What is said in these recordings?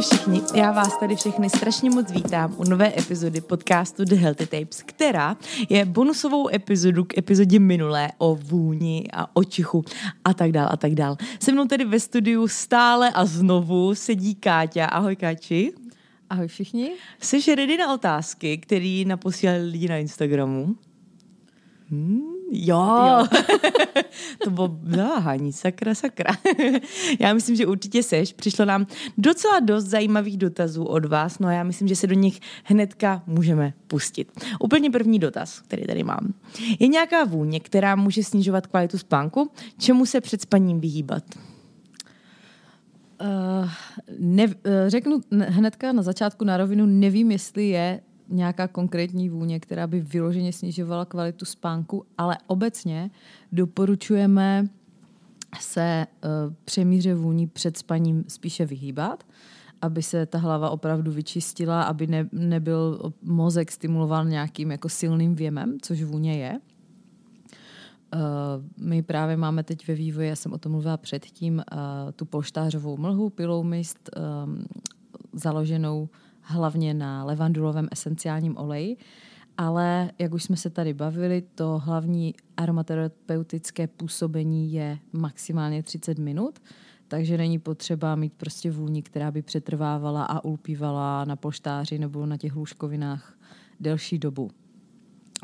Všichni, já vás tady všechny strašně moc vítám u nové epizody podcastu The Healthy Tapes, která je bonusovou epizodu k epizodě minulé o vůni a o čichu a tak dál a tak dál. Se mnou tedy ve studiu stále a znovu sedí Káťa. Ahoj Káči. Ahoj všichni. Jsi ready na otázky, které naposílali lidi na Instagramu? Hmm, jo, jo. to bylo záhání, sakra, sakra. já myslím, že určitě seš. Přišlo nám docela dost zajímavých dotazů od vás, no a já myslím, že se do nich hnedka můžeme pustit. Úplně první dotaz, který tady mám. Je nějaká vůně, která může snižovat kvalitu spánku? Čemu se před spaním vyhýbat? Uh, ne, uh, řeknu hnedka na začátku na rovinu, nevím, jestli je nějaká konkrétní vůně, která by vyloženě snižovala kvalitu spánku, ale obecně doporučujeme se uh, přemíře vůní před spaním spíše vyhýbat, aby se ta hlava opravdu vyčistila, aby ne, nebyl mozek stimulován nějakým jako silným věmem, což vůně je. Uh, my právě máme teď ve vývoji, já jsem o tom mluvila předtím, uh, tu polštářovou mlhu, pillow mist, um, založenou hlavně na levandulovém esenciálním oleji, ale jak už jsme se tady bavili, to hlavní aromaterapeutické působení je maximálně 30 minut, takže není potřeba mít prostě vůni, která by přetrvávala a ulpívala na poštáři nebo na těch lůžkovinách delší dobu.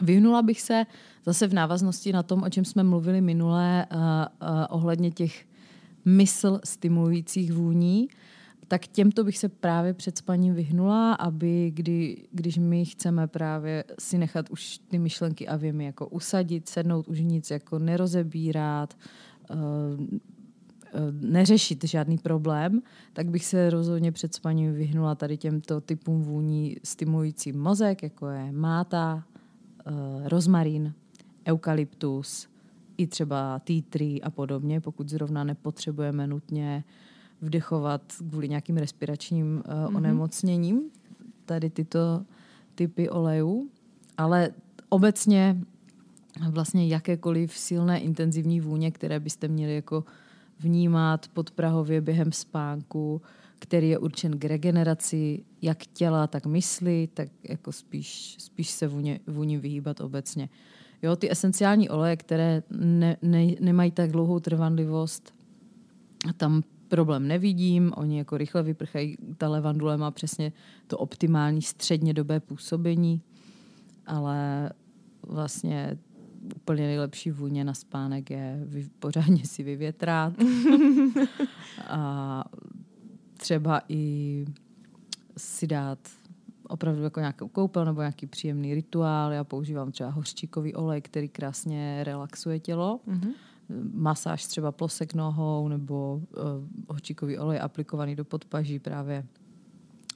Vyhnula bych se zase v návaznosti na tom, o čem jsme mluvili minule, uh, uh, ohledně těch mysl stimulujících vůní, tak těmto bych se právě před spaním vyhnula, aby kdy, když my chceme právě si nechat už ty myšlenky a věmy jako usadit, sednout, už nic jako nerozebírat, uh, neřešit žádný problém, tak bych se rozhodně před spaním vyhnula tady těmto typům vůní stimulující mozek, jako je máta, uh, rozmarín, eukalyptus, i třeba tea tree a podobně, pokud zrovna nepotřebujeme nutně vdechovat kvůli nějakým respiračním uh, mm-hmm. onemocněním, tady tyto typy olejů, ale obecně vlastně jakékoliv silné intenzivní vůně, které byste měli jako vnímat podprahově během spánku, který je určen k regeneraci jak těla, tak mysli, tak jako spíš, spíš se vůně, vůni vyhýbat obecně. Jo, ty esenciální oleje, které ne, ne, nemají tak dlouhou trvanlivost, tam problém nevidím, oni jako rychle vyprchají, ta levandule má přesně to optimální střednědobé působení, ale vlastně úplně nejlepší vůně na spánek je vy, pořádně si vyvětrat a třeba i si dát opravdu jako nějakou koupel nebo nějaký příjemný rituál. Já používám třeba hořčíkový olej, který krásně relaxuje tělo. Mm-hmm. Masáž třeba plosek nohou nebo uh, hořčíkový olej aplikovaný do podpaží právě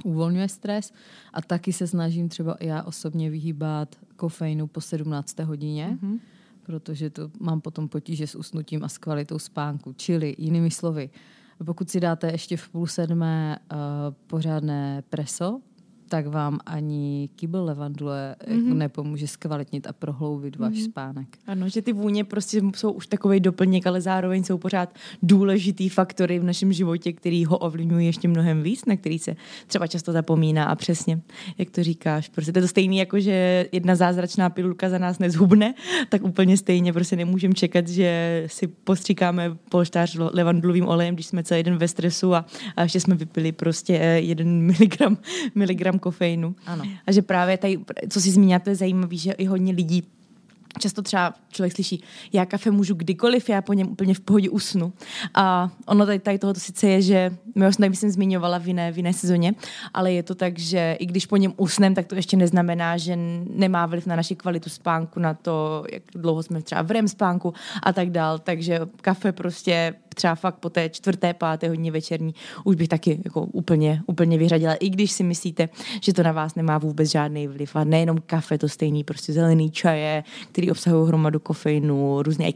uvolňuje stres. A taky se snažím třeba já osobně vyhýbat kofeinu po 17. hodině, mm-hmm. protože to mám potom potíže s usnutím a s kvalitou spánku. Čili jinými slovy, pokud si dáte ještě v půl sedmé uh, pořádné preso, tak vám ani kýbl levandule mm-hmm. nepomůže zkvalitnit a prohloubit váš mm-hmm. spánek. Ano, že ty vůně prostě jsou už takový doplněk, ale zároveň jsou pořád důležitý faktory v našem životě, který ho ovlivňují ještě mnohem víc, na který se třeba často zapomíná a přesně, jak to říkáš, prostě to je to stejný jako, že jedna zázračná pilulka za nás nezhubne, tak úplně stejně prostě nemůžeme čekat, že si postříkáme polštář levandulovým olejem, když jsme celý den ve stresu a, a ještě jsme vypili prostě jeden miligram, miligram kofeinu. Ano. A že právě tady, co si zmínila, to je zajímavé, že i hodně lidí Často třeba člověk slyší, já kafe můžu kdykoliv, já po něm úplně v pohodě usnu. A ono tady, tady toho sice je, že my už tady jsem zmiňovala v jiné, v jiné sezóně, ale je to tak, že i když po něm usnem, tak to ještě neznamená, že nemá vliv na naši kvalitu spánku, na to, jak dlouho jsme třeba v REM spánku a tak dál. Takže kafe prostě třeba fakt po té čtvrté, páté hodině večerní už bych taky jako úplně, úplně vyřadila. I když si myslíte, že to na vás nemá vůbec žádný vliv. A nejenom kafe, to stejný, prostě zelený čaje, který obsahují hromadu kofeinu, různé i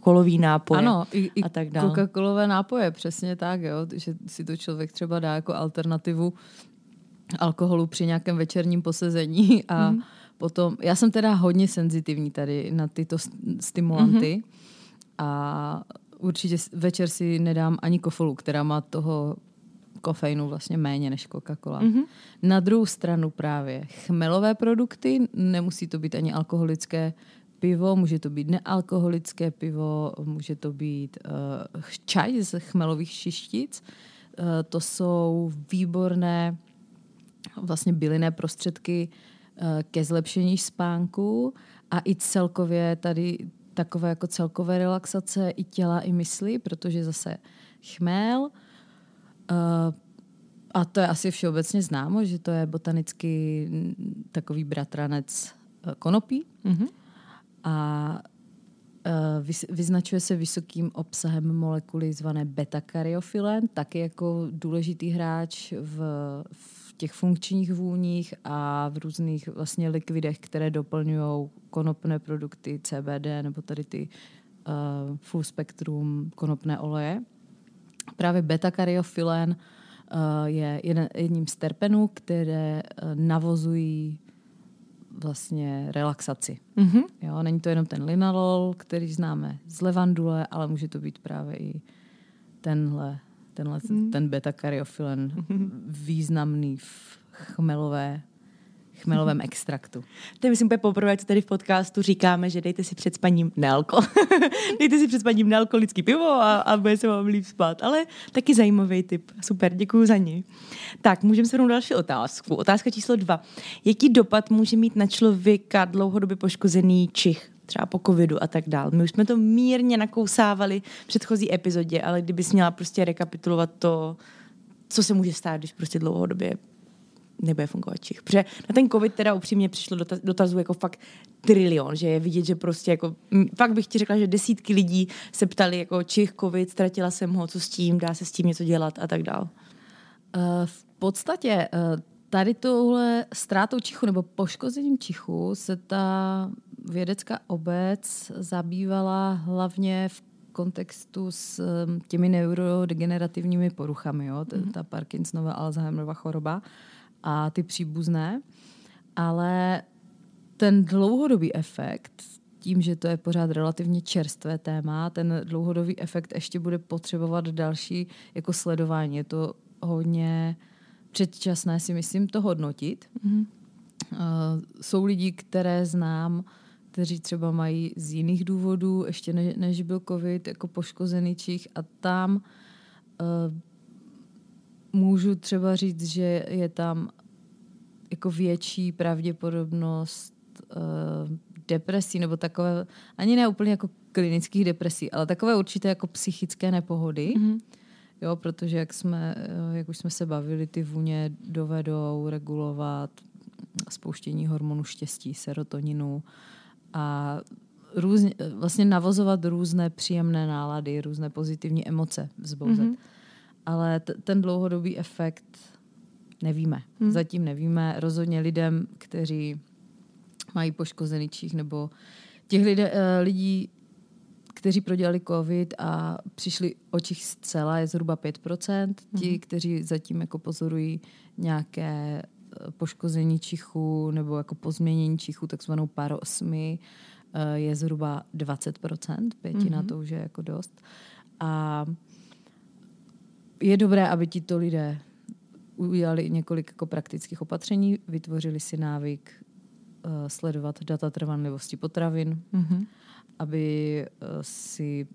kolový nápoje ano, i, i a tak dále. Coca-colové nápoje, přesně tak, jo, že si to člověk třeba dá jako alternativu alkoholu při nějakém večerním posezení a mm. potom, já jsem teda hodně senzitivní tady na tyto stimulanty mm-hmm. a určitě večer si nedám ani kofolu, která má toho kofeinu vlastně méně než Coca-Cola. Mm-hmm. Na druhou stranu právě chmelové produkty, nemusí to být ani alkoholické pivo, může to být nealkoholické pivo, může to být uh, čaj z chmelových šištic. Uh, to jsou výborné vlastně bylinné prostředky uh, ke zlepšení spánku a i celkově tady takové jako celkové relaxace i těla, i mysli, protože zase chmel, uh, a to je asi všeobecně známo, že to je botanicky takový bratranec konopí. Mm-hmm a e, vyznačuje se vysokým obsahem molekuly zvané beta-karyofylen, taky jako důležitý hráč v, v těch funkčních vůních a v různých vlastně likvidech, které doplňují konopné produkty CBD nebo tady ty uh, full spektrum konopné oleje. Právě beta-karyofylen uh, je jeden, jedním z terpenů, které uh, navozují vlastně relaxaci. Mm-hmm. Jo, není to jenom ten linalol, který známe z levandule, ale může to být právě i tenhle, tenhle mm. ten beta-karyofylen mm-hmm. významný v chmelové chmelovém extraktu. To je myslím úplně poprvé, co tady v podcastu říkáme, že dejte si před spaním nealko. dejte si před spaním nealkoholický pivo a, a bude se vám líp spát. Ale taky zajímavý tip. Super, děkuji za ní. Tak, můžeme se další otázku. Otázka číslo dva. Jaký dopad může mít na člověka dlouhodobě poškozený čich? Třeba po covidu a tak dál. My už jsme to mírně nakousávali v předchozí epizodě, ale kdybys měla prostě rekapitulovat to, co se může stát, když prostě dlouhodobě nebude fungovat čich. Protože na ten covid teda upřímně přišlo dotaz, dotazů jako fakt trilion, že je vidět, že prostě jako, fakt bych ti řekla, že desítky lidí se ptali jako čich, covid, ztratila jsem ho, co s tím, dá se s tím něco dělat a tak dál. Uh, v podstatě uh, tady tohle ztrátou čichu nebo poškozením čichu se ta vědecká obec zabývala hlavně v kontextu s těmi neurodegenerativními poruchami, jo? Mm-hmm. ta Parkinsonova Alzheimerova choroba a ty příbuzné, ale ten dlouhodobý efekt, tím, že to je pořád relativně čerstvé téma, ten dlouhodobý efekt ještě bude potřebovat další jako sledování. Je to hodně předčasné si myslím to hodnotit. Mm-hmm. Uh, jsou lidi, které znám, kteří třeba mají z jiných důvodů, ještě ne, než byl covid, jako poškozený čich a tam uh, můžu třeba říct, že je tam jako větší pravděpodobnost uh, depresí nebo takové, ani ne úplně jako klinických depresí, ale takové určité jako psychické nepohody. Mm-hmm. Jo, protože jak, jsme, eh, jak už jsme se bavili, ty vůně dovedou regulovat spouštění hormonu štěstí, serotoninu a různě, vlastně navozovat různé příjemné nálady, různé pozitivní emoce vzbouzet. Mm-hmm ale t- ten dlouhodobý efekt nevíme. Hmm. Zatím nevíme. Rozhodně lidem, kteří mají poškozený čích, nebo těch lidé, uh, lidí, kteří prodělali covid a přišli o čich zcela, je zhruba 5%. Ti, hmm. kteří zatím jako pozorují nějaké eh, poškození čichu nebo jako pozměnění čichu, takzvanou parosmy, uh, je zhruba 20%. Pětina mm-hmm. to už je jako dost. A je dobré, aby ti to lidé udělali několik jako praktických opatření, vytvořili si návyk uh, sledovat data trvanlivosti potravin, mm-hmm. Aby uh, si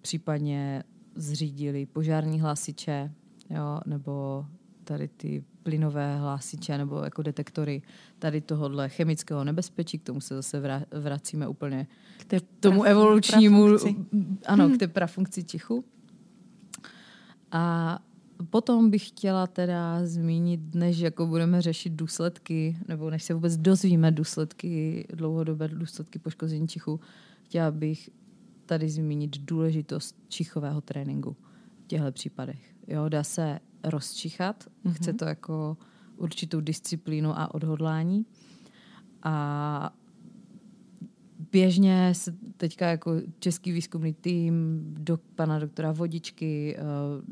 případně zřídili požární hlásiče, jo, nebo tady ty plynové hlásiče nebo jako detektory tady tohohle chemického nebezpečí, k tomu se zase vracíme úplně k té tomu evolučnímu, ano, k té prafunkci čichu. A potom bych chtěla teda zmínit, než jako budeme řešit důsledky, nebo než se vůbec dozvíme důsledky, dlouhodobé důsledky poškození čichu, chtěla bych tady zmínit důležitost čichového tréninku v těchto případech. Jo, dá se rozčichat, mm-hmm. chce to jako určitou disciplínu a odhodlání. A běžně se teďka jako český výzkumný tým do pana doktora Vodičky, uh,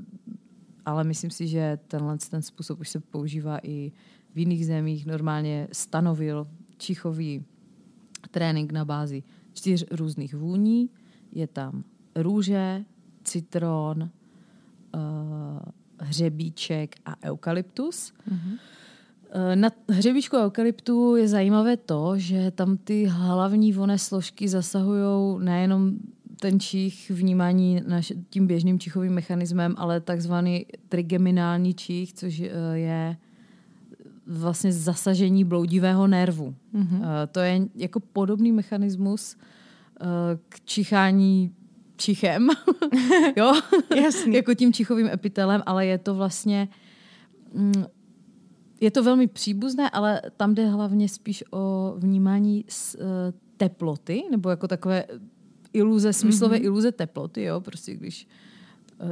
ale myslím si, že tenhle ten způsob už se používá i v jiných zemích normálně stanovil čichový trénink na bázi čtyř různých vůní. Je tam růže, citron, uh, hřebíček a eukalyptus. Mm-hmm. Na hřebíčku eukalyptu je zajímavé to, že tam ty hlavní voné složky zasahují nejenom ten čích vnímání naš, tím běžným čichovým mechanismem, ale takzvaný trigeminální čích, což eh, je vlastně zasažení bloudivého nervu. Mm-hmm. To je jako podobný mechanismus k čichání čichem, jo? Jasný. jako tím čichovým epitelem, ale je to vlastně mm, je to velmi příbuzné, ale tam jde hlavně spíš o vnímání z, uh, teploty, nebo jako takové iluze, smyslové mm-hmm. iluze teploty, jo, prostě když uh,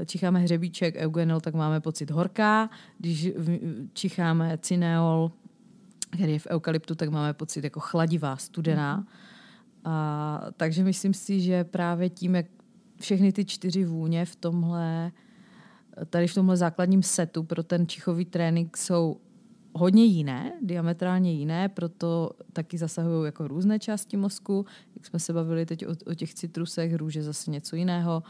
čicháme hřebíček, eugenol, tak máme pocit horká, když čicháme cineol, který je v eukalyptu, tak máme pocit jako chladivá, studená. A, takže myslím si, že právě tím, jak všechny ty čtyři vůně v tomhle, tady v tomhle základním setu pro ten čichový trénink jsou hodně jiné, diametrálně jiné, proto taky zasahují jako různé části mozku. Jak jsme se bavili teď o, o těch citrusech, růže zase něco jiného.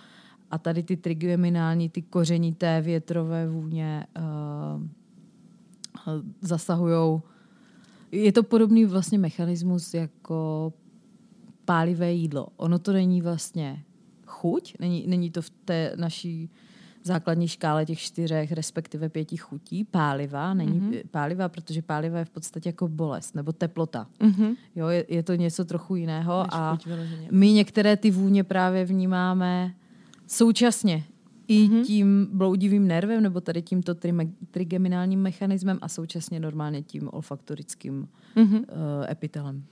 A tady ty trigeminální, ty kořenité větrové vůně uh, zasahují. Je to podobný vlastně mechanismus jako pálivé jídlo. Ono to není vlastně chuť, není, není to v té naší základní škále těch čtyřech, respektive pěti chutí, páliva, není mm-hmm. páliva, protože páliva je v podstatě jako bolest nebo teplota. Mm-hmm. Jo, je, je to něco trochu jiného Než a my některé ty vůně právě vnímáme současně i mm-hmm. tím bloudivým nervem nebo tady tímto tri- trigeminálním mechanismem a současně normálně tím olfaktorickým mm-hmm. uh, epitelem.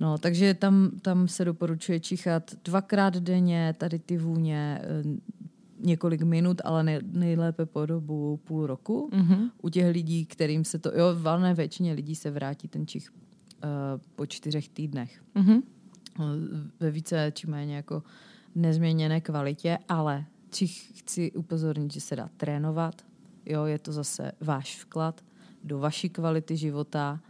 No, takže tam, tam se doporučuje čichat dvakrát denně, tady ty vůně eh, několik minut, ale nej, nejlépe po dobu půl roku. Mm-hmm. U těch lidí, kterým se to, jo, v valné většině lidí se vrátí ten čich uh, po čtyřech týdnech. Mm-hmm. Ve více či méně jako nezměněné kvalitě, ale chci upozornit, že se dá trénovat. Jo, je to zase váš vklad do vaší kvality života,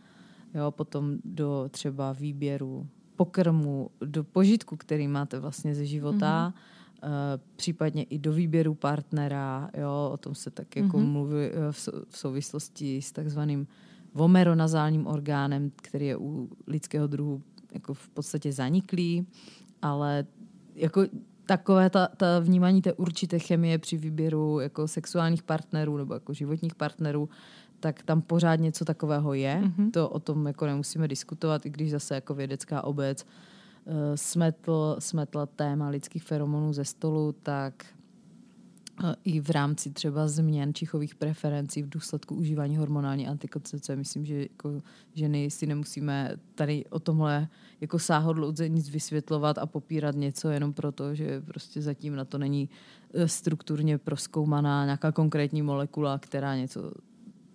jo, potom do třeba výběru pokrmu, do požitku, který máte vlastně ze života, mm-hmm. uh, případně i do výběru partnera, jo, o tom se tak jako mm-hmm. mluví uh, v, v souvislosti s takzvaným vomeronazálním orgánem, který je u lidského druhu jako v podstatě zaniklý, ale jako takové ta, ta vnímání té určité chemie při výběru jako sexuálních partnerů nebo jako životních partnerů tak tam pořád něco takového je. Mm-hmm. To o tom jako nemusíme diskutovat, i když zase jako vědecká obec uh, smetl, smetla téma lidských feromonů ze stolu, tak uh, i v rámci třeba změn čichových preferencí v důsledku užívání hormonální antikoncepce. Myslím, že jako ženy si nemusíme tady o tomhle jako sáhodlouze nic vysvětlovat a popírat něco jenom proto, že prostě zatím na to není eh, strukturně proskoumaná nějaká konkrétní molekula, která něco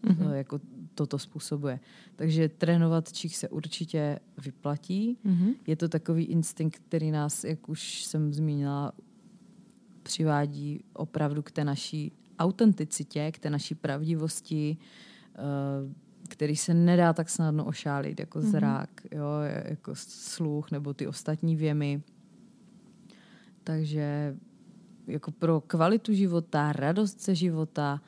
mm-hmm. jako toto způsobuje. Takže trénovat čich se určitě vyplatí. Mm-hmm. Je to takový instinkt, který nás, jak už jsem zmínila, přivádí opravdu k té naší autenticitě, k té naší pravdivosti, eh, který se nedá tak snadno ošálit, jako mm-hmm. zrak, jo, jako sluch nebo ty ostatní věmy. Takže jako pro kvalitu života, radost ze života,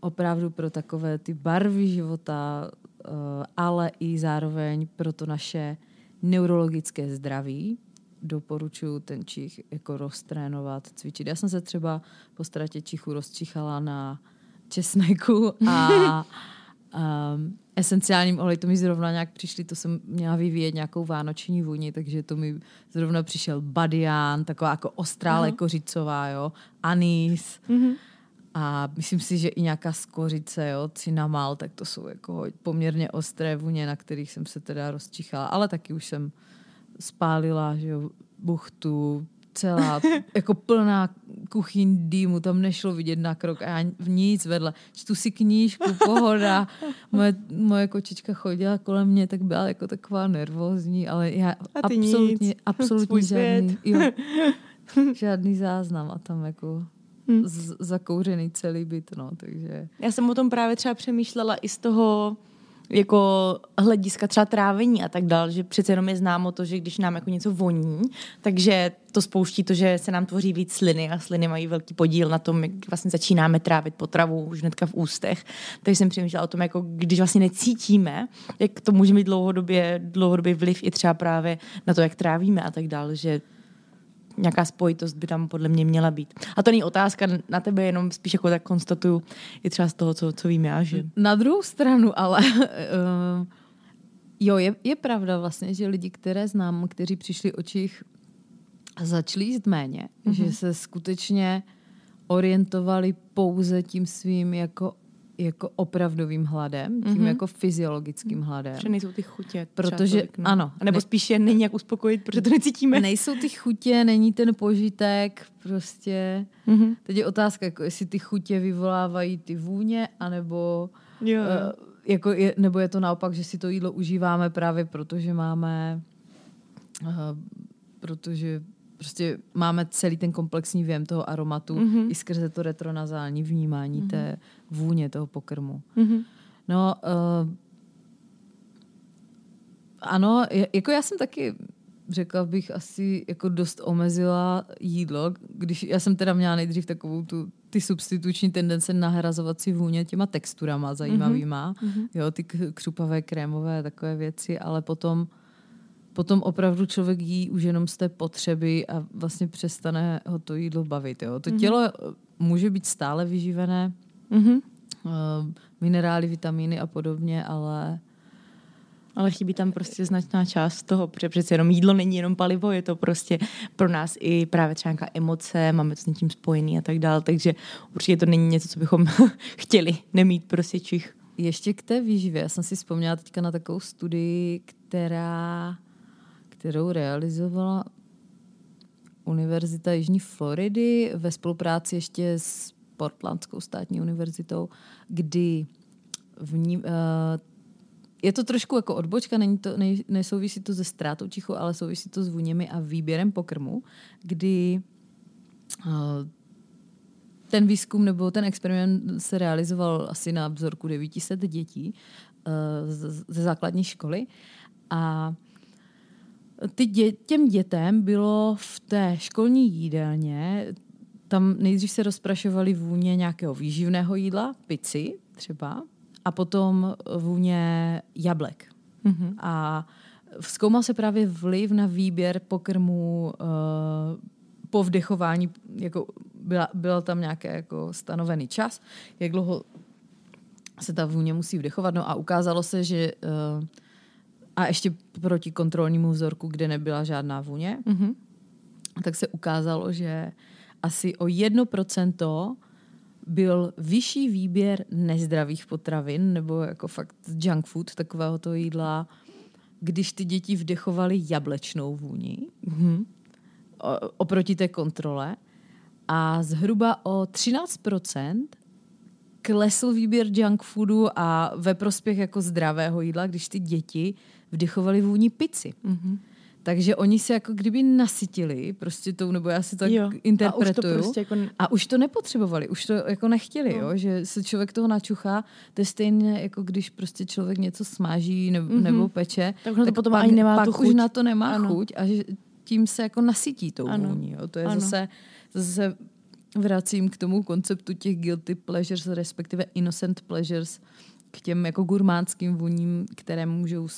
opravdu pro takové ty barvy života, eh, ale i zároveň pro to naše neurologické zdraví. Doporučuji ten čich jako roztrénovat, cvičit. Já jsem se třeba po ztratě čichu rozčichala na česneku a um, esenciálním olej, to mi zrovna nějak přišli, to jsem měla vyvíjet nějakou vánoční vůni, takže to mi zrovna přišel badián, taková jako ostrá uh-huh. kořicová, jo, anís. Uh-huh a myslím si, že i nějaká skořice, jo, cinamal, tak to jsou jako poměrně ostré vůně, na kterých jsem se teda rozčichala. Ale taky už jsem spálila, že jo, buchtu, celá, jako plná kuchyň dýmu, tam nešlo vidět na krok a já v nic vedle. Čtu si knížku, pohoda. Moje, moje kočička chodila kolem mě, tak byla jako taková nervózní, ale já absolutně, nic. absolutně žádný, jo, žádný záznam a tam jako hmm. zakouřený celý byt, no, takže... Já jsem o tom právě třeba přemýšlela i z toho jako hlediska třeba trávení a tak dál, že přece jenom je známo to, že když nám jako něco voní, takže to spouští to, že se nám tvoří víc sliny a sliny mají velký podíl na tom, jak vlastně začínáme trávit potravu už hnedka v ústech. Takže jsem přemýšlela o tom, jako když vlastně necítíme, jak to může mít dlouhodobě, dlouhodobě vliv i třeba právě na to, jak trávíme a tak dále, že nějaká spojitost by tam podle mě měla být. A to není otázka na tebe, jenom spíš jako tak konstatuju i třeba z toho, co, co vím já. Že... Na druhou stranu, ale uh, jo, je, je pravda vlastně, že lidi, které znám, kteří přišli očích začali jíst méně, mm-hmm. že se skutečně orientovali pouze tím svým jako jako opravdovým hladem, tím mm-hmm. jako fyziologickým hladem. Protože nejsou ty chutě. Protože, tolik, no. ano. A nebo ne, spíš je není jak uspokojit, protože to necítíme. Nejsou ty chutě, není ten požitek, prostě. Mm-hmm. Teď je otázka, jako jestli ty chutě vyvolávají ty vůně, anebo jo. Uh, jako je, nebo je to naopak, že si to jídlo užíváme právě protože máme uh, protože prostě máme celý ten komplexní věm toho aromatu mm-hmm. i skrze to retronazální vnímání mm-hmm. té vůně toho pokrmu. Mm-hmm. No, uh, ano, jako já jsem taky řekla bych asi jako dost omezila jídlo, když já jsem teda měla nejdřív takovou tu ty substituční tendence nahrazovat si vůně těma texturama zajímavýma, mm-hmm. jo, ty křupavé, krémové, takové věci, ale potom potom opravdu člověk jí už jenom z té potřeby a vlastně přestane ho to jídlo bavit. Jo. To mm-hmm. tělo eh, může být stále vyživené, mm-hmm. uh, minerály, vitamíny a podobně, ale ale chybí tam prostě značná část toho, protože přece jenom jídlo není jenom palivo, je to prostě pro nás i právě třeba nějaká emoce, máme to s něčím spojený a tak dále, takže určitě to není něco, co bychom chtěli nemít prostě čich. Ještě k té výživě, já jsem si vzpomněla teďka na takovou studii, která kterou realizovala Univerzita Jižní Floridy ve spolupráci ještě s Portlandskou státní univerzitou, kdy v ní, uh, je to trošku jako odbočka, není to, ne, nesouvisí to ze ztrátou čichu, ale souvisí to s vůněmi a výběrem pokrmu, kdy uh, ten výzkum nebo ten experiment se realizoval asi na vzorku 900 dětí uh, ze základní školy a ty dě, těm dětem bylo v té školní jídelně, tam nejdřív se rozprašovaly vůně nějakého výživného jídla, pici třeba, a potom vůně jablek. Mm-hmm. A zkoumal se právě vliv na výběr pokrmů uh, po vdechování, jako byla, byl tam nějaký jako stanovený čas, jak dlouho se ta vůně musí vdechovat. No a ukázalo se, že uh, a ještě proti kontrolnímu vzorku, kde nebyla žádná vůně, mm-hmm. tak se ukázalo, že asi o 1% byl vyšší výběr nezdravých potravin nebo jako fakt junk food, takového to jídla, když ty děti vdechovaly jablečnou vůni mm-hmm. oproti té kontrole a zhruba o 13% klesl výběr junk foodu a ve prospěch jako zdravého jídla, když ty děti vdychovali vůni pici. Mm-hmm. Takže oni se jako kdyby nasytili prostě tou, nebo já si to jo. interpretuju. A už to, prostě jako... a už to nepotřebovali, už to jako nechtěli, no. jo? že se člověk toho načuchá. To je stejně jako když prostě člověk něco smáží nebo, mm-hmm. nebo peče. Tak, tak to potom pak, ani nemá pak tu chuť. už na to nemá ano. chuť a že tím se jako nasytí tou ano. vůní. Jo? To je ano. zase, zase vracím k tomu konceptu těch guilty pleasures, respektive innocent pleasures, k těm jako gurmánským vůním, které můžou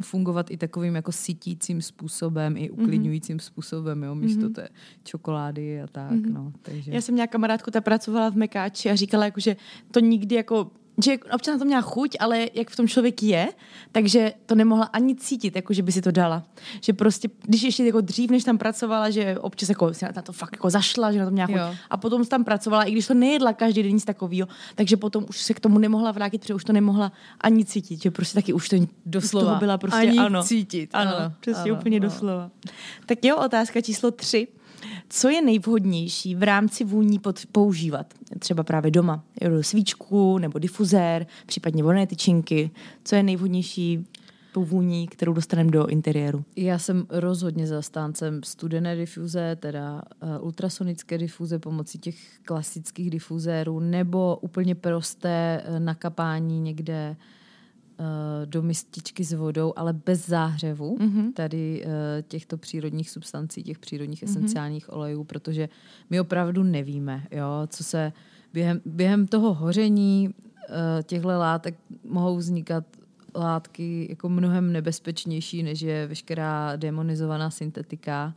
fungovat i takovým jako sytícím způsobem, i uklidňujícím mm-hmm. způsobem, jo, místo mm-hmm. té čokolády a tak, mm-hmm. no. Takže. Já jsem měla kamarádku, ta pracovala v Mekáči a říkala, jako, že to nikdy jako že občas na to měla chuť, ale jak v tom člověk je, takže to nemohla ani cítit, jako že by si to dala. Že prostě, když ještě jako dřív, než tam pracovala, že občas jako si na to fakt jako zašla, že na to měla chuť. Jo. A potom tam pracovala, i když to nejedla každý den nic takového, takže potom už se k tomu nemohla vrátit, protože už to nemohla ani cítit, že prostě taky už to doslova už byla prostě, ani ano, cítit. Ano, ano přesně ano, úplně ano. doslova. Tak jo, otázka číslo tři. Co je nejvhodnější v rámci vůní pod, používat? Třeba právě doma. Svíčku nebo difuzér, případně voné tyčinky. Co je nejvhodnější tou vůní, kterou dostaneme do interiéru? Já jsem rozhodně zastáncem studené difuze, teda uh, ultrasonické difuze pomocí těch klasických difuzérů, nebo úplně prosté uh, nakapání někde do mističky s vodou, ale bez záhřevu mm-hmm. tady uh, těchto přírodních substancí, těch přírodních mm-hmm. esenciálních olejů, protože my opravdu nevíme, jo, co se během, během toho hoření uh, těchto látek mohou vznikat látky jako mnohem nebezpečnější, než je veškerá demonizovaná syntetika.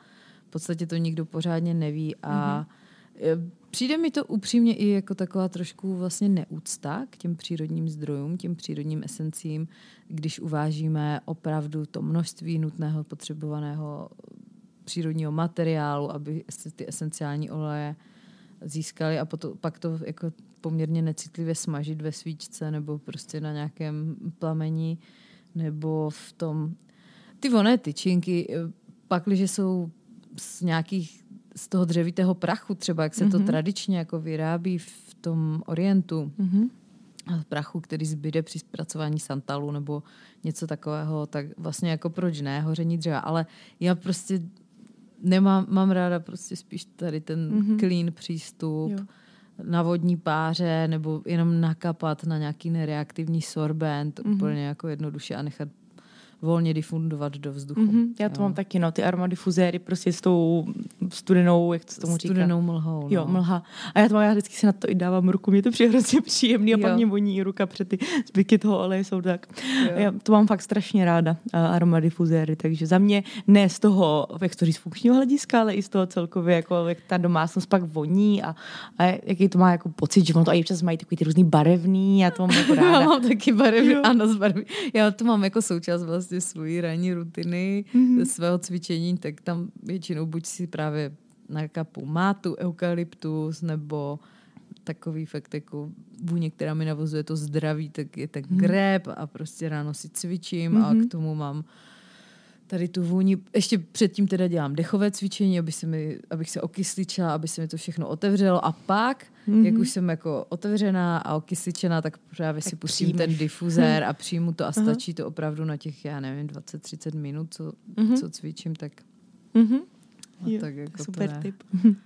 V podstatě to nikdo pořádně neví a mm-hmm. Přijde mi to upřímně i jako taková trošku vlastně neúcta k těm přírodním zdrojům, těm přírodním esencím, když uvážíme opravdu to množství nutného potřebovaného přírodního materiálu, aby ty esenciální oleje získali a potom, pak to jako poměrně necitlivě smažit ve svíčce nebo prostě na nějakém plamení nebo v tom... Ty voné tyčinky, eh, pak, když jsou z nějakých z toho dřevitého prachu, třeba jak se mm-hmm. to mhm. tradičně jako vyrábí v tom orientu, mm-hmm. prachu, který zbyde při zpracování santalu nebo něco takového, tak vlastně jako proč ne, hoření dřeva. Ale já prostě nemám, mám ráda prostě spíš tady ten mm-hmm. clean přístup. Jo na vodní páře nebo jenom nakapat na nějaký nereaktivní sorbent mm-hmm. úplně jako jednoduše a nechat volně difundovat do vzduchu. Mm-hmm, já to jo. mám taky, no, ty aromadifuzéry prostě s tou studenou, jak to tomu říká? Studenou mlhou. No. Jo, mlha. A já to mám, já vždycky si na to i dávám ruku, mě to přijde hrozně příjemný a jo. pak mě voní ruka před ty zbytky toho oleje jsou tak. Jo. Já to mám fakt strašně ráda, aromadifuzéry, takže za mě ne z toho, jak to říct, funkčního hlediska, ale i z toho celkově, jako jak ta domácnost pak voní a, a jaký to má jako pocit, že on to i občas mají takový ty různý barevný, já to mám jako ráda. já mám taky barevný, ano, z barevný. Já to mám jako součást vlastně vlastně svoji ranní rutiny mm-hmm. svého cvičení, tak tam většinou buď si právě na kapu mátu, eukalyptus nebo takový fakt jako vůně, která mi navozuje to zdraví, tak je tak mm. greb a prostě ráno si cvičím mm-hmm. a k tomu mám tady tu vůni. Ještě předtím teda dělám dechové cvičení, aby se mi, abych se okysličila, aby se mi to všechno otevřelo a pak, mm-hmm. jak už jsem jako otevřená a okysličená, tak právě tak si pustím přijmeš. ten difuzér a přijmu to a stačí to opravdu na těch, já nevím, 20-30 minut, co, mm-hmm. co cvičím, tak mm-hmm. Jo, tak jako super to tip.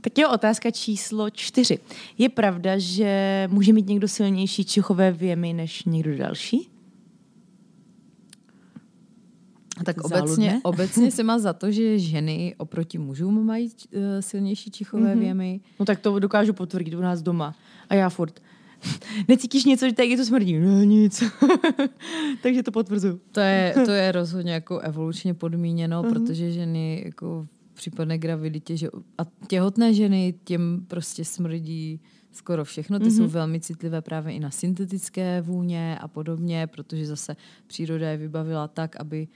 Tak jo, otázka číslo čtyři. Je pravda, že může mít někdo silnější čichové věmy než někdo další? Tak obecně, obecně se má za to, že ženy oproti mužům mají uh, silnější čichové mm-hmm. věmy. No tak to dokážu potvrdit u nás doma. A já furt. Necítíš něco, že tady to smrdí? Ne, nic. Takže to potvrzuju. To je, to je rozhodně jako evolučně podmíněno, uh-huh. protože ženy jako v případné graviditě, že a těhotné ženy těm prostě smrdí skoro všechno. Ty mm-hmm. jsou velmi citlivé právě i na syntetické vůně a podobně, protože zase příroda je vybavila tak, aby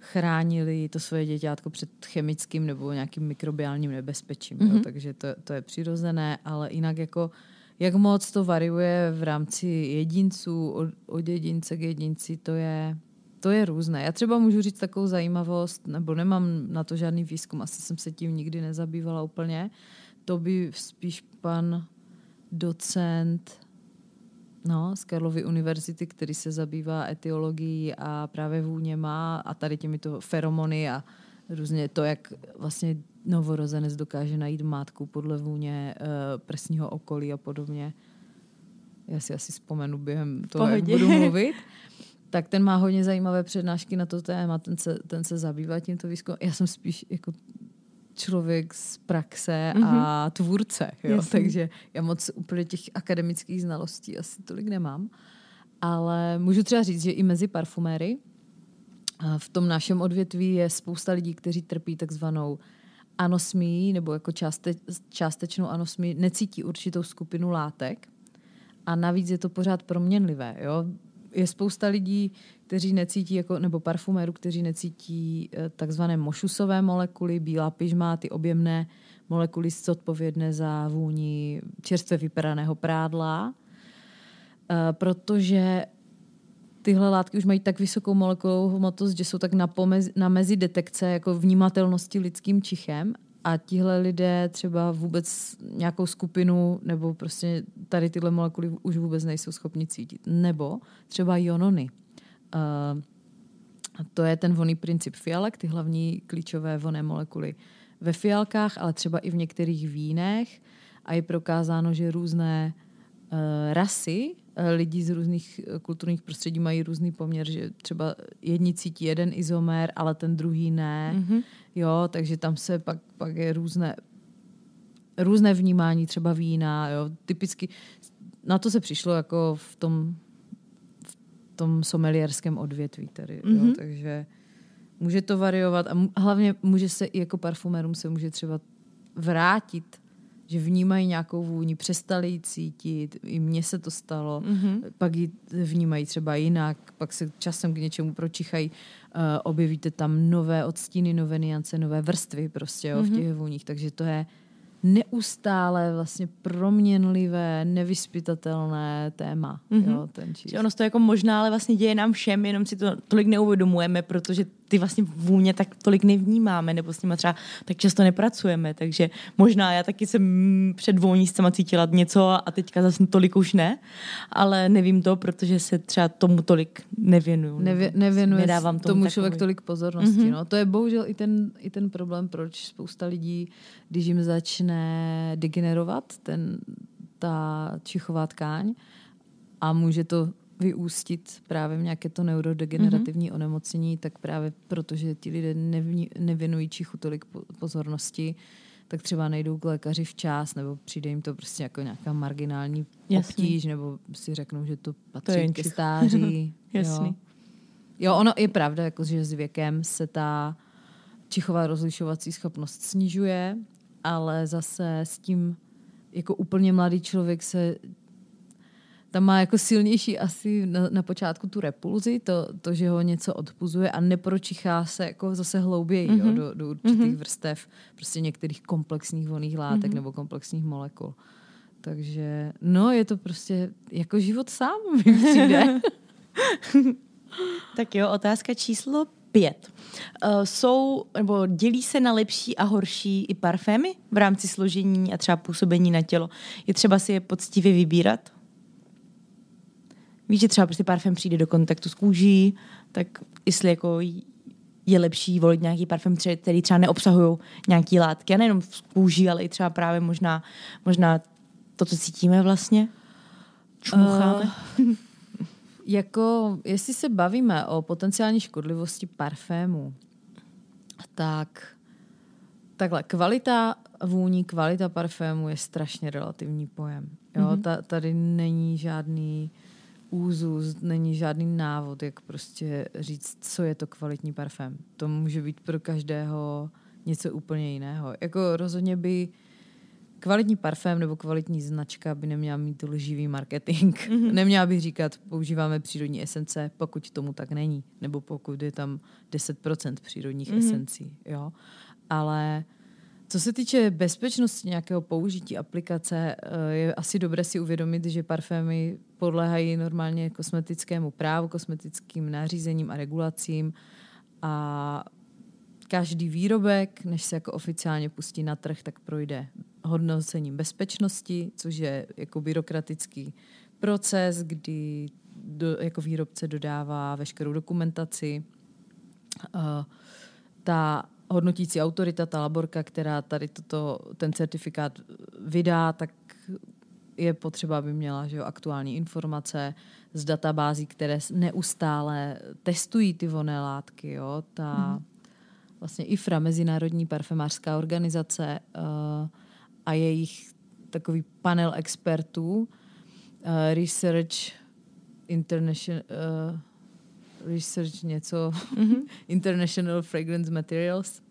chránili to svoje děťátko před chemickým nebo nějakým mikrobiálním nebezpečím. Mm-hmm. Jo? Mhm. Takže to, to je přirozené, ale jinak jako jak moc to variuje v rámci jedinců, od, od jedince k jedinci, to je, to je různé. Já třeba můžu říct takovou zajímavost, nebo nemám na to žádný výzkum, asi jsem se tím nikdy nezabývala úplně. To by spíš pan docent No, z Karlovy univerzity, který se zabývá etiologií a právě vůněma a tady těmito feromony a různě to, jak vlastně novorozenec dokáže najít matku podle vůně e, prsního okolí a podobně. Já si asi vzpomenu během toho, Pohodě. jak budu mluvit. Tak ten má hodně zajímavé přednášky na to téma, ten se, ten se zabývá tímto výzkumem. Já jsem spíš jako člověk z praxe mm-hmm. a mhm. tvůrce, jo? takže já moc úplně těch akademických znalostí asi tolik nemám. Ale můžu třeba říct, že i mezi parfuméry v tom našem odvětví je spousta lidí, kteří trpí takzvanou anosmí nebo jako částe, částečnou anosmí, necítí určitou skupinu látek a navíc je to pořád proměnlivé. Jo? je spousta lidí, kteří necítí, jako, nebo parfumérů, kteří necítí eh, takzvané mošusové molekuly, bílá pyžma, ty objemné molekuly odpovědné za vůni čerstvě vyperaného prádla, eh, protože tyhle látky už mají tak vysokou molekulovou hmotost, že jsou tak na, pomezi, na mezi detekce jako vnímatelnosti lidským čichem a tihle lidé třeba vůbec nějakou skupinu nebo prostě tady tyhle molekuly už vůbec nejsou schopni cítit. Nebo třeba ionony. Uh, to je ten voný princip fialek, ty hlavní klíčové voné molekuly ve fialkách, ale třeba i v některých vínech. A je prokázáno, že různé uh, rasy eh, lidi z různých eh, kulturních prostředí mají různý poměr, že třeba jedni cítí jeden izomer, ale ten druhý ne. Mm-hmm. Jo, takže tam se pak, pak je různé různé vnímání třeba vína, jo, typicky na to se přišlo jako v tom tom somelierském odvětví tady, mm-hmm. jo, mhm. takže může to variovat a hlavně může se i jako parfumérům se může třeba vrátit že vnímají nějakou vůni, přestali ji cítit, i mně se to stalo, mm-hmm. pak ji vnímají třeba jinak, pak se časem k něčemu pročichají, uh, objevíte tam nové odstíny, nové niance, nové vrstvy prostě jo, mm-hmm. v těch vůních, takže to je neustále vlastně proměnlivé, nevyspytatelné téma. Mm-hmm. Jo, ten Že ono to jako možná, ale vlastně děje nám všem, jenom si to tolik neuvědomujeme, protože ty vlastně vůně tak tolik nevnímáme, nebo s nimi třeba tak často nepracujeme, takže možná já taky jsem před vůnícema cítila něco a teďka zase tolik už ne, ale nevím to, protože se třeba tomu tolik nevěnuju. Nevě, nevěnuje nedávám tomu, tomu člověk tolik pozornosti. Mm-hmm. No. To je bohužel i ten, i ten problém, proč spousta lidí, když jim začne degenerovat ten, ta čichová tkáň a může to vyústit právě v nějaké to neurodegenerativní mm-hmm. onemocnění, tak právě protože ti lidé nevní, nevěnují čichu tolik pozornosti, tak třeba nejdou k lékaři včas, nebo přijde jim to prostě jako nějaká marginální Jasný. obtíž, nebo si řeknou, že to patří to ke stáří. Jasný. Jo. jo, ono je pravda, jako, že s věkem se ta čichová rozlišovací schopnost snižuje, ale zase s tím jako úplně mladý člověk se tam má jako silnější asi na, na počátku tu repulzi, to, to, že ho něco odpuzuje a nepročichá se jako zase hlouběji mm-hmm. jo, mhm. do, do určitých mm-hmm. vrstev prostě některých komplexních voných látek mm-hmm. nebo komplexních molekul. Takže no, je to prostě jako život sám mi přijde. tak jo, otázka číslo pět. Uh, jsou, nebo dělí se na lepší a horší i parfémy v rámci složení a třeba působení na tělo. Je třeba si je poctivě vybírat? Víš, že třeba prostě parfém přijde do kontaktu s kůží, tak jestli jako je lepší volit nějaký parfém, který třeba neobsahují nějaký látky, a nejenom v kůži, ale i třeba právě možná, možná to, co cítíme vlastně, čmucháme. Uh, jako, jestli se bavíme o potenciální škodlivosti parfému, tak takhle, kvalita vůní, kvalita parfému je strašně relativní pojem. Jo? Mm-hmm. Ta, tady není žádný úzus, není žádný návod, jak prostě říct, co je to kvalitní parfém. To může být pro každého něco úplně jiného. Jako rozhodně by kvalitní parfém nebo kvalitní značka by neměla mít lživý marketing. Mm-hmm. Neměla bych říkat, používáme přírodní esence, pokud tomu tak není. Nebo pokud je tam 10% přírodních mm-hmm. esencí. Jo? Ale co se týče bezpečnosti nějakého použití aplikace, eh, je asi dobré si uvědomit, že parfémy podléhají normálně kosmetickému právu, kosmetickým nařízením a regulacím a každý výrobek, než se jako oficiálně pustí na trh, tak projde hodnocením bezpečnosti, což je jako byrokratický proces, kdy do, jako výrobce dodává veškerou dokumentaci. Uh, ta hodnotící autorita, ta laborka, která tady toto, ten certifikát vydá, tak je potřeba, aby měla že jo, aktuální informace z databází, které neustále testují ty voné látky. Jo. Ta mm. vlastně IFRA, Mezinárodní parfemářská organizace uh, a jejich takový panel expertů, uh, Research International, uh, research něco, mm-hmm. International Fragrance Materials.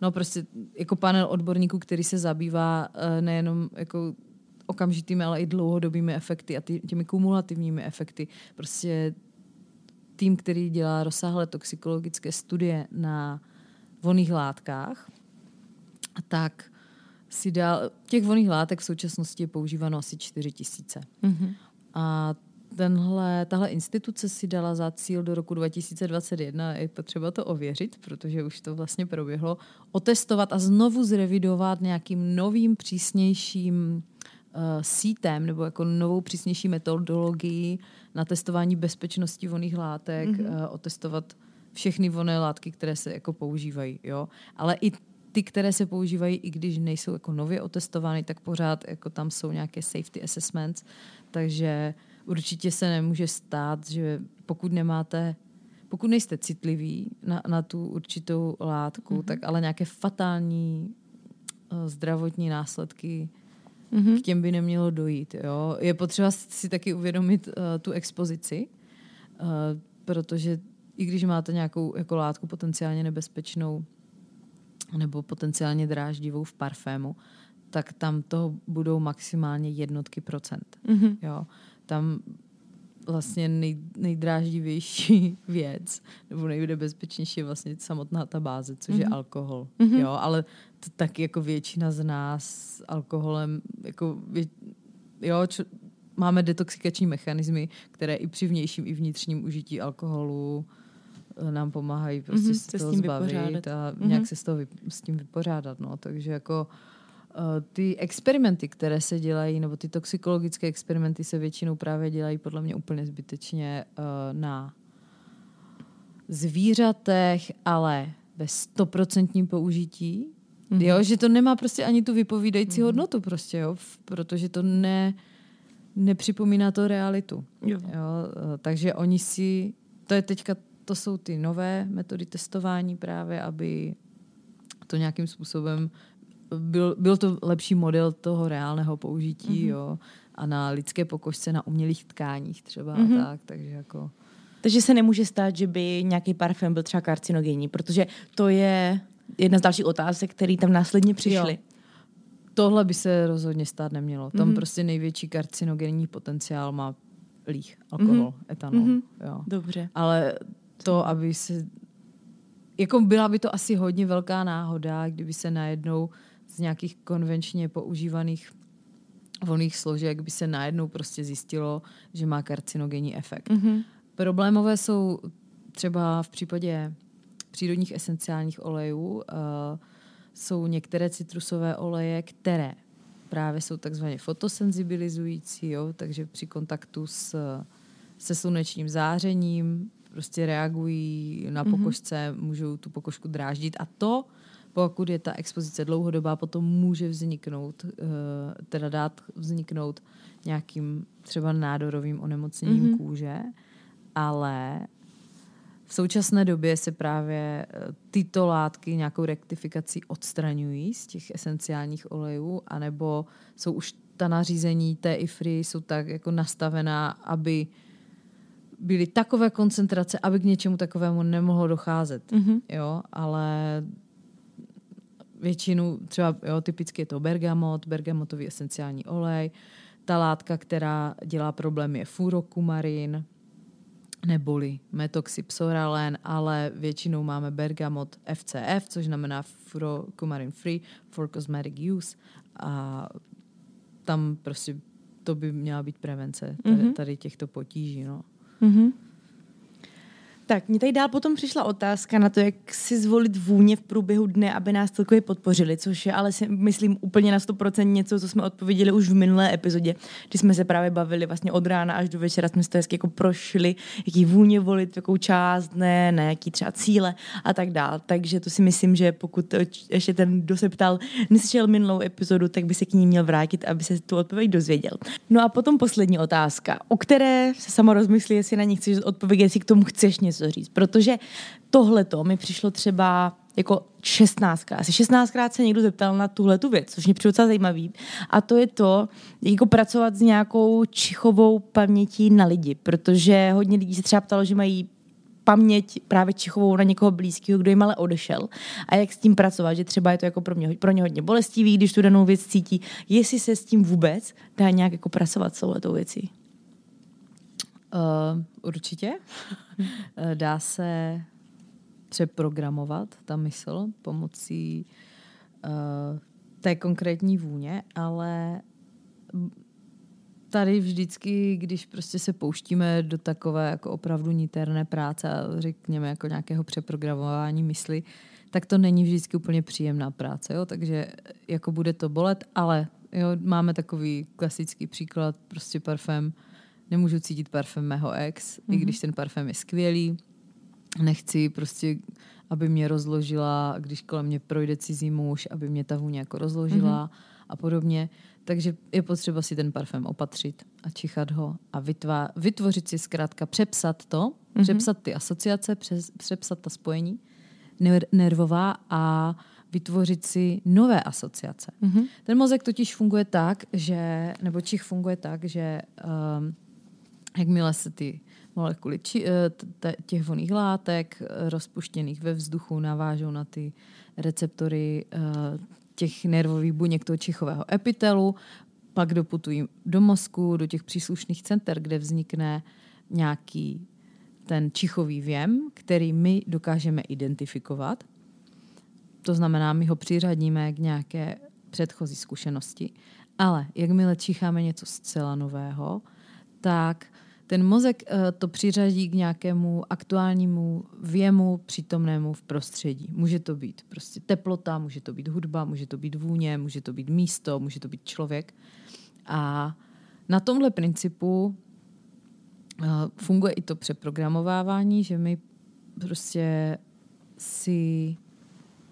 No prostě jako panel odborníků, který se zabývá uh, nejenom jako okamžitými, ale i dlouhodobými efekty a těmi kumulativními efekty. Prostě tým, který dělá rozsáhlé toxikologické studie na voných látkách, tak si dal, těch voných látek v současnosti je používáno asi 4 tisíce. Mm-hmm. A tenhle, tahle instituce si dala za cíl do roku 2021, je potřeba to ověřit, protože už to vlastně proběhlo, otestovat a znovu zrevidovat nějakým novým, přísnějším sítem nebo jako novou přísnější metodologii na testování bezpečnosti voných látek, mm-hmm. uh, otestovat všechny voné látky, které se jako používají. Jo? Ale i ty, které se používají, i když nejsou jako nově otestovány, tak pořád jako tam jsou nějaké safety assessments, takže určitě se nemůže stát, že pokud nemáte, pokud nejste citliví na, na tu určitou látku, mm-hmm. tak ale nějaké fatální uh, zdravotní následky mm-hmm. k těm by nemělo dojít. Jo? Je potřeba si taky uvědomit uh, tu expozici, uh, protože i když máte nějakou jako látku potenciálně nebezpečnou nebo potenciálně dráždivou v parfému, tak tam to budou maximálně jednotky procent. Mm-hmm. Jo. Tam vlastně nej, nejdráždivější věc, nebo nejbezpečnější je vlastně samotná ta báze, což mm-hmm. je alkohol. Mm-hmm. Jo, ale to taky jako většina z nás s alkoholem, jako vě, jo, čo, máme detoxikační mechanismy, které i při vnějším i vnitřním užití alkoholu eh, nám pomáhají prostě mm-hmm, se, se toho zbavit vypořádat. a mm-hmm. nějak se s, toho, s tím vypořádat. No. Takže jako uh, Eh, ty experimenty, které se dělají, nebo ty toxikologické experimenty se většinou právě dělají podle mě úplně zbytečně uh, na zvířatech, ale ve stoprocentním použití. Mm-hmm. Jo, že to nemá prostě ani tu vypovídající mm-hmm. hodnotu prostě, jo, protože to ne, nepřipomíná to realitu. Jo. Jo, uh, takže oni si, to je teďka, to jsou ty nové metody testování právě, aby to nějakým způsobem byl, byl to lepší model toho reálného použití, mm-hmm. jo, a na lidské pokožce, na umělých tkáních třeba mm-hmm. a tak, takže jako... Takže se nemůže stát, že by nějaký parfém byl třeba karcinogenní, protože to je jedna z dalších otázek, které tam následně přišly. Jo. Tohle by se rozhodně stát nemělo. Tam mm-hmm. prostě největší karcinogenní potenciál má líh, alkohol, mm-hmm. etanol. Mm-hmm. Jo. Dobře. Ale to, aby se... Jako byla by to asi hodně velká náhoda, kdyby se najednou z nějakých konvenčně používaných volných složek by se najednou prostě zjistilo, že má karcinogenní efekt. Mm-hmm. Problémové jsou třeba v případě přírodních esenciálních olejů, uh, jsou některé citrusové oleje, které právě jsou takzvaně fotosenzibilizující, jo, takže při kontaktu s, se slunečním zářením prostě reagují na mhm. pokožce, mm-hmm. můžou tu pokožku dráždit a to pokud je ta expozice dlouhodobá, potom může vzniknout, eh, teda dát vzniknout nějakým třeba nádorovým onemocněním mm-hmm. kůže, ale v současné době se právě eh, tyto látky nějakou rektifikací odstraňují z těch esenciálních olejů, anebo jsou už ta nařízení té IFRI jsou tak jako nastavená, aby byly takové koncentrace, aby k něčemu takovému nemohlo docházet. Mm-hmm. Jo, ale většinu, třeba jo, typicky je to bergamot, bergamotový esenciální olej. Ta látka, která dělá problém, je furokumarin, neboli metoxypsoralen, ale většinou máme bergamot FCF, což znamená furokumarin free for cosmetic use a tam prostě to by měla být prevence tady, mm-hmm. tady těchto potíží. No. Mm-hmm. Tak, mě tady dál potom přišla otázka na to, jak si zvolit vůně v průběhu dne, aby nás celkově podpořili, což je ale si myslím úplně na 100% něco, co jsme odpověděli už v minulé epizodě, kdy jsme se právě bavili vlastně od rána až do večera, jsme to hezky jako prošli, jaký vůně volit, jakou část, ne, na jaký třeba cíle a tak dál. Takže to si myslím, že pokud ještě ten, kdo se ptal, neslyšel minulou epizodu, tak by se k ní měl vrátit, aby se tu odpověď dozvěděl. No a potom poslední otázka, o které se sama rozmyslí, jestli na ní chceš odpovědět, jestli k tomu chceš něco něco říct, protože tohle to mi přišlo třeba jako 16krát. Asi 16krát se někdo zeptal na tuhle tu věc, což mě přijde docela zajímavý. A to je to, jako pracovat s nějakou čichovou pamětí na lidi, protože hodně lidí se třeba ptalo, že mají paměť právě čichovou na někoho blízkého, kdo jim ale odešel. A jak s tím pracovat, že třeba je to jako pro, mě, pro ně hodně bolestivý, když tu danou věc cítí. Jestli se s tím vůbec dá nějak jako pracovat s touhletou věcí. Uh, určitě. Eh, dá se přeprogramovat ta mysl pomocí uh, té konkrétní vůně, ale tady vždycky, když prostě se pouštíme do takové jako opravdu niterné práce a řekněme jako nějakého přeprogramování mysli, tak to není vždycky úplně příjemná práce, jo? takže jako bude to bolet, ale jo, máme takový klasický příklad, prostě parfém nemůžu cítit parfém mého ex, mm-hmm. i mhm. když ten parfém je skvělý. Nechci prostě, aby mě rozložila, když kolem mě projde cizí muž, aby mě ta vůně jako rozložila. Mm-hmm. a podobně. Takže je potřeba si ten parfém opatřit a čichat ho a vytvá, vytvořit si zkrátka, přepsat to, mm-hmm. přepsat ty asociace, přes, přepsat ta spojení nervová a vytvořit si nové asociace. Mm-hmm. Ten mozek totiž funguje tak, že, nebo čich funguje tak, že um, jakmile se ty molekuly či, eh, těch voných látek eh, rozpuštěných ve vzduchu navážou na ty receptory eh, těch nervových buněk toho čichového epitelu, pak doputují do mozku, do těch příslušných center, kde vznikne nějaký ten čichový věm, který my dokážeme identifikovat. To znamená, my ho přiřadíme k nějaké předchozí zkušenosti. Ale jakmile čicháme něco zcela nového, tak ten mozek eh, to přiřadí k nějakému aktuálnímu věmu přítomnému v prostředí. Může to být prostě teplota, může to být hudba, může to být vůně, může to být místo, může to být člověk. A na tomhle principu eh, funguje i to přeprogramovávání, že my prostě si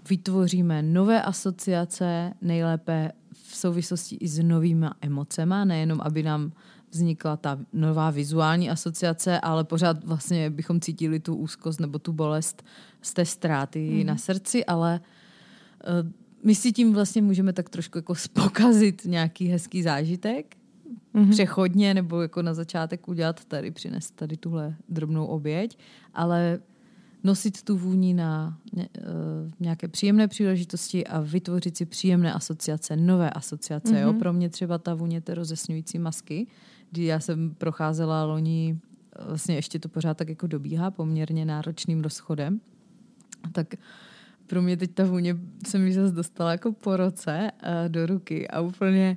vytvoříme nové asociace, nejlépe v souvislosti i s novými emocema, nejenom aby nám vznikla ta nová vizuální asociace, ale pořád vlastně bychom cítili tu úzkost nebo tu bolest z té ztráty mm. na srdci, ale uh, my si tím vlastně můžeme tak trošku jako spokazit nějaký hezký zážitek, mm-hmm. přechodně nebo jako na začátek udělat tady, přinést tady tuhle drobnou oběť, ale nosit tu vůni na uh, nějaké příjemné příležitosti a vytvořit si příjemné asociace, nové asociace. Mm-hmm. Jo? Pro mě třeba ta vůně té rozesňující masky, kdy já jsem procházela loni, vlastně ještě to pořád tak jako dobíhá poměrně náročným rozchodem, tak pro mě teď ta vůně se mi zase dostala jako po roce uh, do ruky a úplně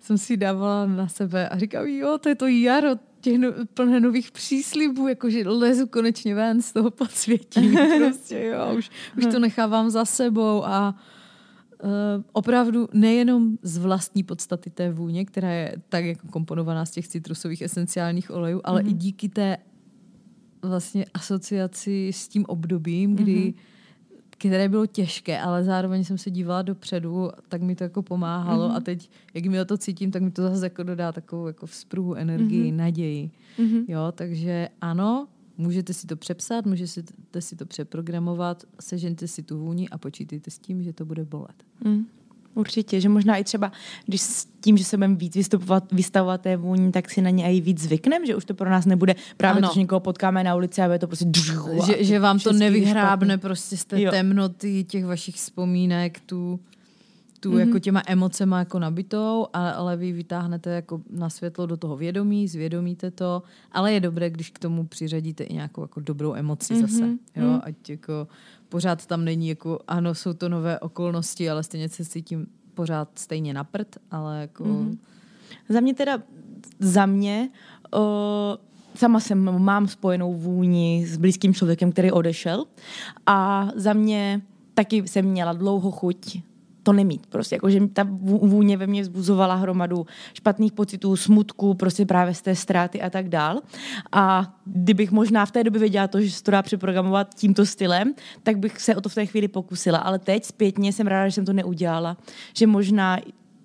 jsem si dávala na sebe a říkám, jo, to je to jaro, těch no, plné nových příslibů, jakože lezu konečně ven z toho podsvětí. prostě, jo, už, už to nechávám za sebou a Uh, opravdu nejenom z vlastní podstaty té vůně, která je tak jako komponovaná z těch citrusových esenciálních olejů, ale mm-hmm. i díky té vlastně asociaci s tím obdobím, kdy mm-hmm. Které bylo těžké, ale zároveň jsem se dívala dopředu, tak mi to jako pomáhalo mm-hmm. a teď, jak mi to cítím, tak mi to zase jako dodá takovou jako vzpruhu energii, mm-hmm. naději. Mm-hmm. Jo, takže ano, Můžete si to přepsat, můžete si to přeprogramovat, sežente si tu vůni a počítejte s tím, že to bude bolet. Mm. Určitě, že možná i třeba, když s tím, že se budeme víc vystupovat, vystavovat té vůni, tak si na ně i víc zvykneme, že už to pro nás nebude právě ano. to, že někoho potkáme na ulici a bude to prostě že, že vám to nevyhrábne špatný. prostě z té jo. temnoty těch vašich vzpomínek, tu tu mm-hmm. jako těma emocema jako nabitou, ale, ale vy vytáhnete jako na světlo do toho vědomí, zvědomíte to, ale je dobré, když k tomu přiřadíte i nějakou jako dobrou emoci mm-hmm. zase, jo, mm. ať jako pořád tam není jako, ano, jsou to nové okolnosti, ale stejně se cítím pořád stejně na prd, ale jako... Mm-hmm. Za mě teda, za mě, uh, sama jsem, mám spojenou vůni s blízkým člověkem, který odešel a za mě taky jsem měla dlouho chuť to nemít. Prostě jako, že ta vůně ve mně vzbuzovala hromadu špatných pocitů, smutku, prostě právě z té ztráty a tak dál. A kdybych možná v té době věděla to, že se to dá přeprogramovat tímto stylem, tak bych se o to v té chvíli pokusila. Ale teď zpětně jsem ráda, že jsem to neudělala. Že možná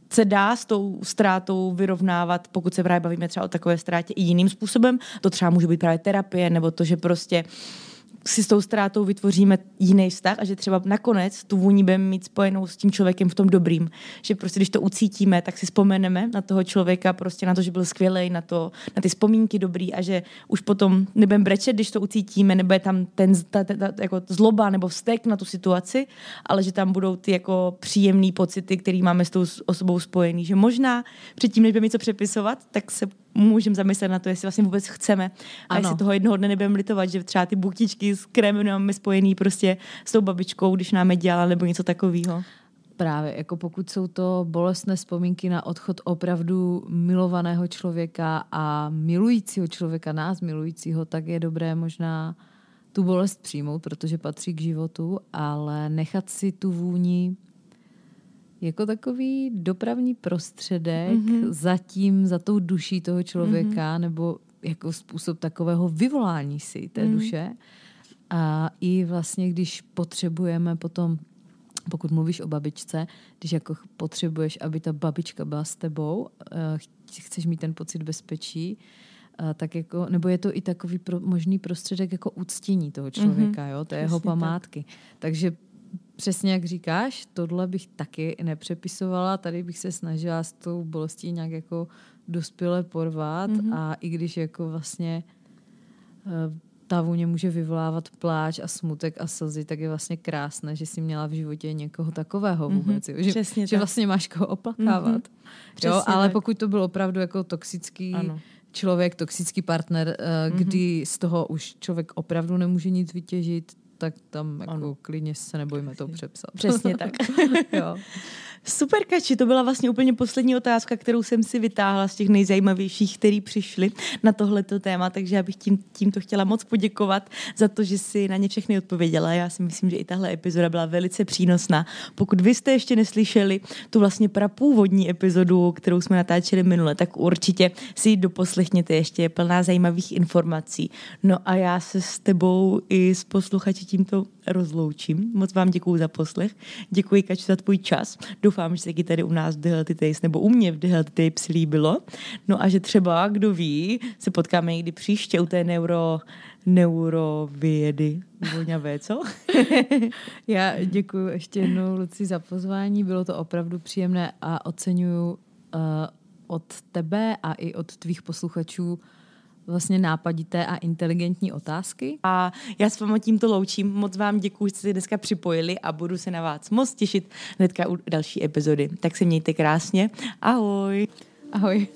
se dá s tou ztrátou vyrovnávat, pokud se právě bavíme třeba o takové ztrátě i jiným způsobem. To třeba může být právě terapie, nebo to, že prostě uh, si s tou ztrátou vytvoříme jiný vztah a že třeba nakonec tu vůni budeme mít spojenou s tím člověkem v tom dobrým. Že prostě když to ucítíme, tak si vzpomeneme na toho člověka, prostě na to, že byl skvělý, na, to, na ty vzpomínky dobrý a že už potom nebudeme brečet, když to ucítíme, nebo je tam ten ta, ta, ta, jako zloba nebo vztek na tu situaci, ale že tam budou ty jako příjemné pocity, které máme s tou osobou spojený. Že možná předtím, než budeme něco přepisovat, tak se můžeme zamyslet na to, jestli vlastně vůbec chceme a ano. jestli toho jednoho dne nebudeme litovat, že třeba ty buktičky s krémem máme spojený prostě s tou babičkou, když nám je dělala nebo něco takového. Právě, jako pokud jsou to bolestné vzpomínky na odchod opravdu milovaného člověka a milujícího člověka, nás milujícího, tak je dobré možná tu bolest přijmout, protože patří k životu, ale nechat si tu vůni jako takový dopravní prostředek mm-hmm. za tím, za tou duší toho člověka, mm-hmm. nebo jako způsob takového vyvolání si té mm. duše. A i vlastně, když potřebujeme potom pokud mluvíš o babičce, když jako potřebuješ, aby ta babička byla s tebou, uh, chceš mít ten pocit bezpečí, uh, tak jako, nebo je to i takový pro, možný prostředek jako uctění toho člověka, mm-hmm. jo, té jeho památky. Tak. Takže přesně jak říkáš, tohle bych taky nepřepisovala, tady bych se snažila s tou bolestí nějak jako dospěle porvat mm-hmm. a i když jako vlastně uh, ta vůně může vyvolávat pláč a smutek a slzy, tak je vlastně krásné, že jsi měla v životě někoho takového mhm, vůbec. Mm-hmm. Že, Přesně že vlastně máš koho oplakávat. Mm-hmm. jo, ale tak. pokud to byl opravdu jako toxický ano. člověk, toxický partner, mm-hmm. kdy z toho už člověk opravdu nemůže nic vytěžit, tak tam jako ano. klidně se nebojíme to přepsat. Přesně tak. jo. Super, Kači, to byla vlastně úplně poslední otázka, kterou jsem si vytáhla z těch nejzajímavějších, který přišli na tohleto téma, takže já bych tím, tímto chtěla moc poděkovat za to, že si na ně všechny odpověděla. Já si myslím, že i tahle epizoda byla velice přínosná. Pokud vy jste ještě neslyšeli tu vlastně prapůvodní epizodu, kterou jsme natáčeli minule, tak určitě si ji doposlechněte, ještě je plná zajímavých informací. No a já se s tebou i s posluchači tímto rozloučím. Moc vám děkuji za poslech. Děkuji, Kač, za tvůj čas. Doufám, že se ti tady u nás v The Healthy nebo u mě v The Healthy Tapes líbilo. No a že třeba, kdo ví, se potkáme někdy příště u té neuro, neurovědy. Voňavé, co? Já děkuji ještě jednou, Luci, za pozvání. Bylo to opravdu příjemné a oceňuju uh, od tebe a i od tvých posluchačů vlastně nápadité a inteligentní otázky. A já s vámi tímto loučím. Moc vám děkuji, že jste se dneska připojili a budu se na vás moc těšit hnedka u další epizody. Tak se mějte krásně. Ahoj. Ahoj.